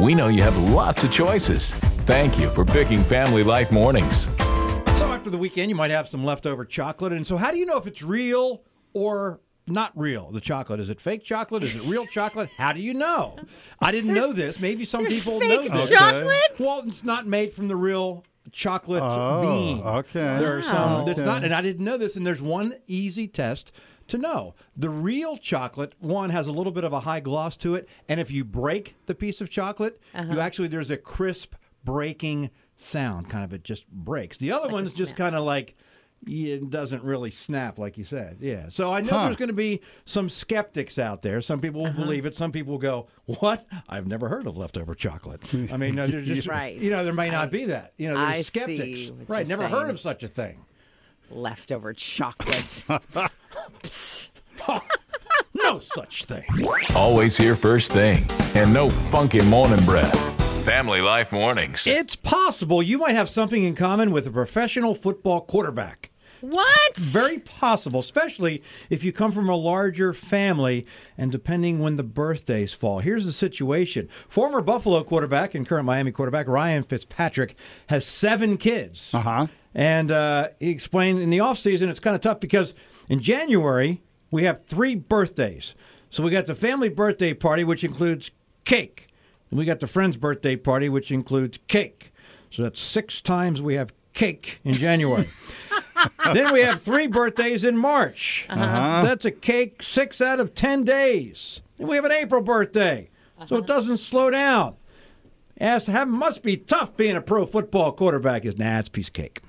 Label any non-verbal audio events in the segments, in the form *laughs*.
We know you have lots of choices. Thank you for picking Family Life Mornings. So after the weekend, you might have some leftover chocolate. And so, how do you know if it's real or not real? The chocolate is it fake chocolate? Is it real chocolate? How do you know? I didn't know this. Maybe some people fake know this. chocolate? Well, it's not made from the real chocolate Oh, bean. okay. There are some that's Okay. not, and I didn't know this. And there's one easy test to know. The real chocolate one has a little bit of a high gloss to it, and if you break the piece of chocolate, Uh-huh. you actually there's a crisp breaking sound. Kind of it just breaks. The other one's just kind of like. It doesn't really snap like you said. Yeah. So I know Huh. there's going to be some skeptics out there. Some people will Uh-huh. believe it. Some people will go, "What? I've never heard of leftover chocolate." I mean, no, they're *laughs* just, Right. you know, there may not I- be that. You know, there's I skeptics. see what right. you're Never heard of such a thing. Leftover chocolate. *laughs* *laughs* No such thing. Always here first thing, and no funky morning breath. Family Life Mornings. It's possible you might have something in common with a professional football quarterback. what? Very possible, especially if you come from a larger family and depending when the birthdays fall. Here's the situation former Buffalo quarterback and current Miami quarterback Ryan Fitzpatrick has seven kids. Uh huh. And uh, he explained in the offseason it's kind of tough because in January we have three birthdays. So we got the family birthday party, which includes cake. And we got the friend's birthday party, which includes cake. So that's six times we have cake in January. *laughs* then we have three birthdays in March. That's a cake six out of 10 days. And we have an April birthday. So it doesn't slow down. As to have must be tough being a pro football quarterback is nah, it's piece of cake.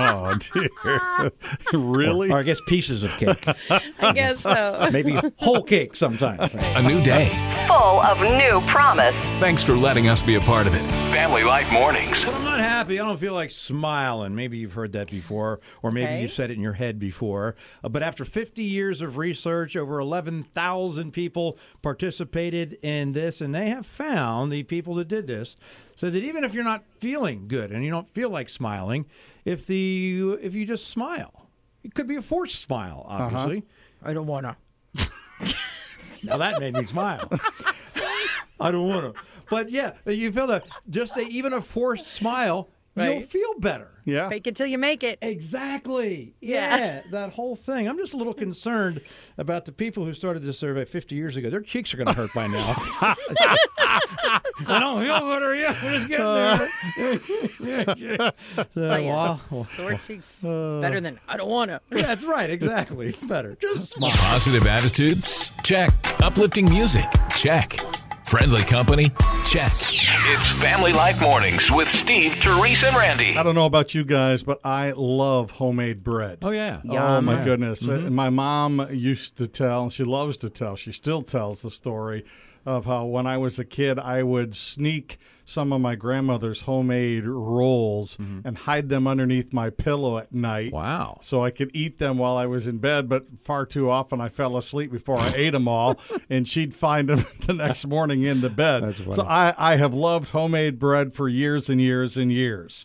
Oh dear. really? Or I guess pieces of cake. *laughs* I guess so. Maybe whole cake sometimes. A new day. Full of new promise. Thanks for letting us be a part of it. Family Life Mornings. But I'm not happy. I don't feel like smiling. Maybe you've heard that before, or maybe Okay. you've said it in your head before. Uh, but after 50 years of research, over 11,000 people participated in this, and they have found the people that did this said that even if you're not feeling good and you don't feel like smiling, if the if you just smile, it could be a forced smile, obviously. I don't wanna. Now that made me smile. *laughs* I don't want to, but yeah, you feel that just a, even a forced smile, you'll feel better. Yeah. Fake it till you make it. Exactly. Yeah. Yeah. that whole thing. I'm just a little concerned about the people who started this survey 50 years ago. Their cheeks are going to hurt by now. *laughs* I don't feel better yet. We're just getting uh. there. So, Tell you, well, Sore cheeks. It's uh, better than I don't wanna. *laughs* that's right. Exactly. It's better. Just smile. Positive attitudes? Check. Uplifting music? Check. Friendly company? Check. It's Family Life Mornings with Steve, Teresa, and Randy. I don't know about you guys, but I love homemade bread. Oh, yeah. Oh my goodness! Mm-hmm. And my mom used to tell. She loves to tell. She still tells the story of how when I was a kid, I would sneak some of my grandmother's homemade rolls and hide them underneath my pillow at night. Mm-hmm. Wow. So I could eat them while I was in bed, but far too often I fell asleep before I ate them all, *laughs* and she'd find them *laughs* the next morning in the bed. So I, I have loved homemade bread for years and years and years.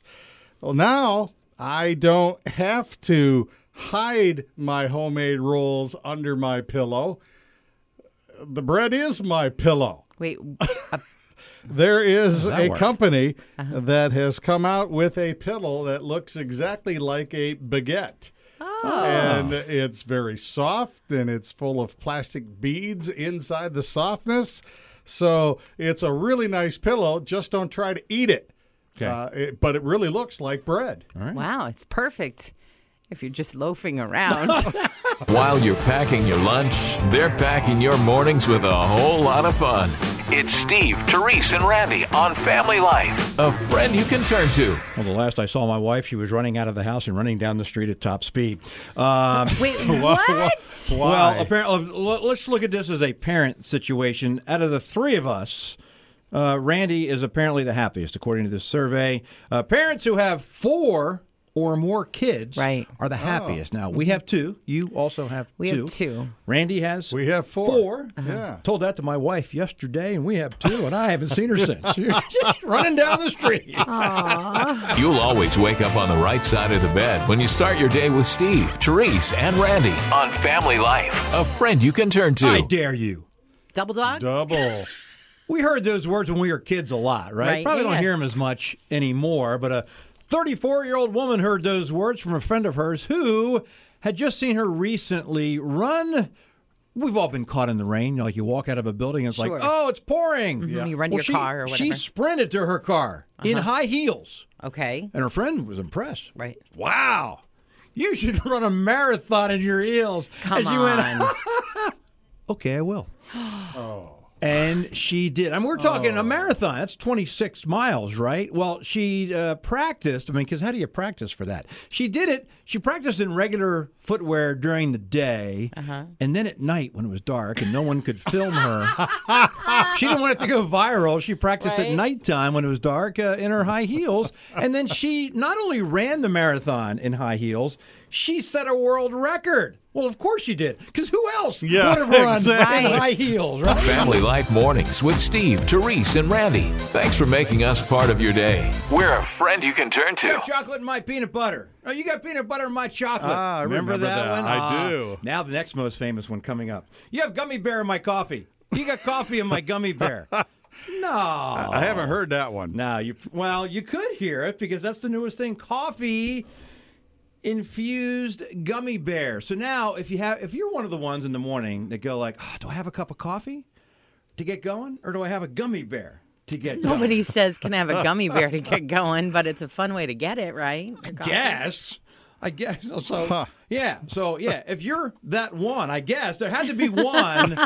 Well, now I don't have to hide my homemade rolls under my pillow. The bread is my pillow. Wait, a *laughs* There is a work? company that has come out with a pillow that looks exactly like a baguette. And it's very soft and it's full of plastic beads inside the softness. So it's a really nice pillow. Just don't try to eat it. Okay. Uh, it- but it really looks like bread. wow, it's perfect. If you're just loafing around. *laughs* While you're packing your lunch, they're packing your mornings with a whole lot of fun. It's Steve, Therese, and Randy on Family Life. A friend you can turn to. Well, the last I saw my wife, she was running out of the house and running down the street at top speed. Um, *laughs* Wait, *laughs* what? Why? Well, apparently, let's look at this as a parent situation. Out of the three of us, uh, Randy is apparently the happiest, according to this survey. Uh, parents who have four or more kids Right. are the ah. happiest. Now, we mm-hmm. have two. You also have We two. have two. Randy has we have four. 4 uh-huh. Yeah. Told that to my wife yesterday, and we have two, and I haven't seen her since. *laughs* She's just running down the street. Aww. You'll always wake up on the right side of the bed when you start your day with Steve, Therese, and Randy on Family Life. A friend you can turn to. I dare you. Double dog? Double. *laughs* We heard those words when we were kids a lot, right? Right, Probably yeah. don't hear them as much anymore, but a 34 year old woman heard those words from a friend of hers who had just seen her recently run. We've all been caught in the rain. You know, like you walk out of a building and it's Sure. like, oh, it's pouring. Mhm, You run Well, your she, car or whatever. She sprinted to her car in high heels, Okay. and her friend was impressed. Right. Wow. You should *laughs* run a marathon in your heels. Come As you on. went, *laughs* okay, I will. *gasps* And she did. I mean, we're talking a marathon. That's 26 miles, right? Well, she uh, practiced. I mean, because how do you practice for that? She did it. She practiced in regular footwear during the day. Uh-huh. And then at night, when it was dark and no one could film her, *laughs* she didn't want it to go viral. She practiced at nighttime when it was dark uh, in her high heels. And then she not only ran the marathon in high heels, she set a world record. Well, of course she did, because who else Yeah, would have run exactly. in Right. high heels, right? Family Life Mornings with Steve, Therese, and Randy. Thanks for making us part of your day. We're a friend you can turn I to. got chocolate in my peanut butter. Oh, you got peanut butter in my chocolate. Ah, I remember that. one? I Ah. do. Now the next most famous one coming up. You have gummy bear in my coffee. You got coffee in my gummy bear. *laughs* No. I haven't heard that one. No, you well, you could hear it because that's the newest thing. Coffee infused gummy bear. So now if you have if you're one of the ones in the morning that go like, oh, do I have a cup of coffee to get going? Or do I have a gummy bear to get going? Nobody *laughs* says can have a gummy bear to get *laughs* going, but it's a fun way to get it, right? Your coffee. guess. I guess. *laughs* So, Huh. yeah. So, yeah, if you're that one, I guess there had to be one.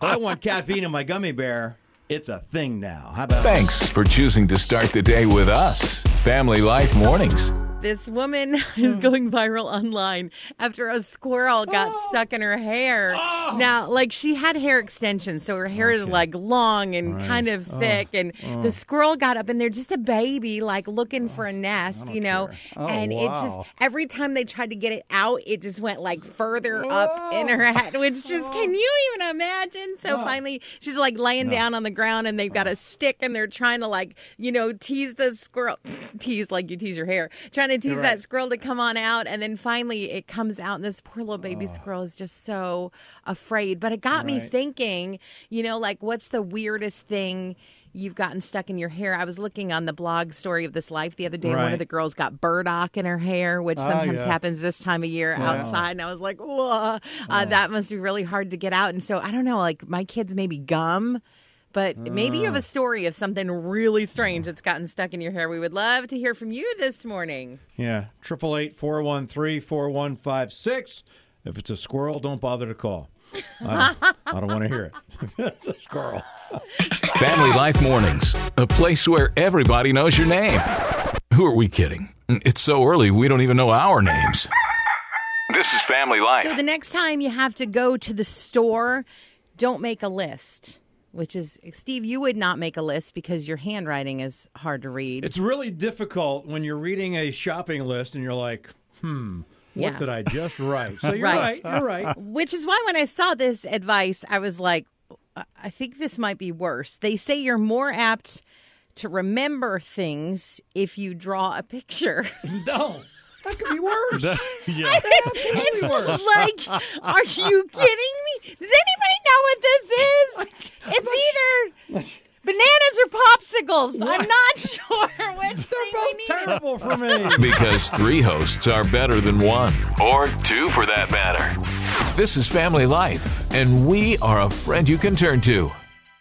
I want caffeine in my gummy bear. It's a thing now. How about Thanks for choosing to start the day with us. Family Life Mornings. This woman *laughs* is going viral online after a squirrel got stuck in her hair. Now, like she had hair extensions, so her hair is like long and kind of thick. And the squirrel got up, and they're just a baby, like looking for a nest, you know. and it just every time they tried to get it out, it just went like further up in her head, which just can you even imagine? So finally, she's like laying down on the ground, and they've got a stick, and they're trying to like you know tease the squirrel, *sniffs* tease like you tease your hair, trying to tease that squirrel to come on out, and then finally it comes out, and this poor little baby squirrel is just so afraid. But it got me thinking, you know, like what's the weirdest thing? You've gotten stuck in your hair. I was looking on the blog story of this life the other day. and One of the girls got burdock in her hair, which Ah, sometimes yeah. happens this time of year outside. And I was like, whoa, uh, that must be really hard to get out. And so I don't know, like my kids maybe gum. But maybe you have a mm. story of something really strange that's gotten stuck in your hair. We would love to hear from you this morning. Yeah, triple eight four one three four one five six. If it's a squirrel, don't bother to call. I don't, I don't want to hear it. *laughs* If it's a squirrel. *laughs* Family Life Mornings, a place where everybody knows your name. Who are we kidding? It's so early, we don't even know our names. This is Family Life. So the next time you have to go to the store, don't make a list. Which is, Steve, you would not make a list because your handwriting is hard to read. It's really difficult when you're reading a shopping list and you're like, hmm, what Yeah. did I just write? So *laughs* you're Right. right. You're right. *laughs* Which is why when I saw this advice, I was like, I- I think this might be worse. They say you're more apt to remember things if you draw a picture. *laughs* No, that could be worse. yeah. it's like, are you kidding me? Does anybody know what this is? It's either bananas or popsicles. I'm not sure *laughs* which They're thing we both need. terrible for me. *laughs* Because three hosts are better than one, or two for that matter. This is Family Life, and we are a friend you can turn to.